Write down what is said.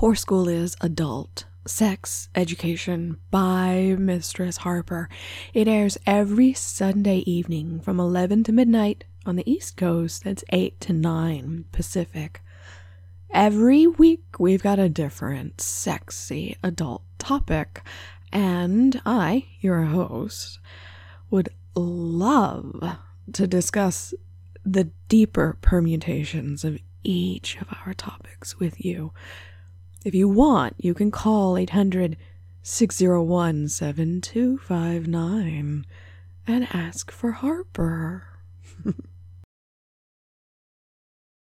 Whore School is adult sex education by Mistress Harper. It airs every Sunday evening from 11 to midnight on the East Coast. That's 8 to 9 Pacific. Every week, we've got a different sexy adult topic, and I, your host, would love to discuss the deeper permutations of each of our topics with you. If you want, you can call 800 601 7259 and ask for Harper.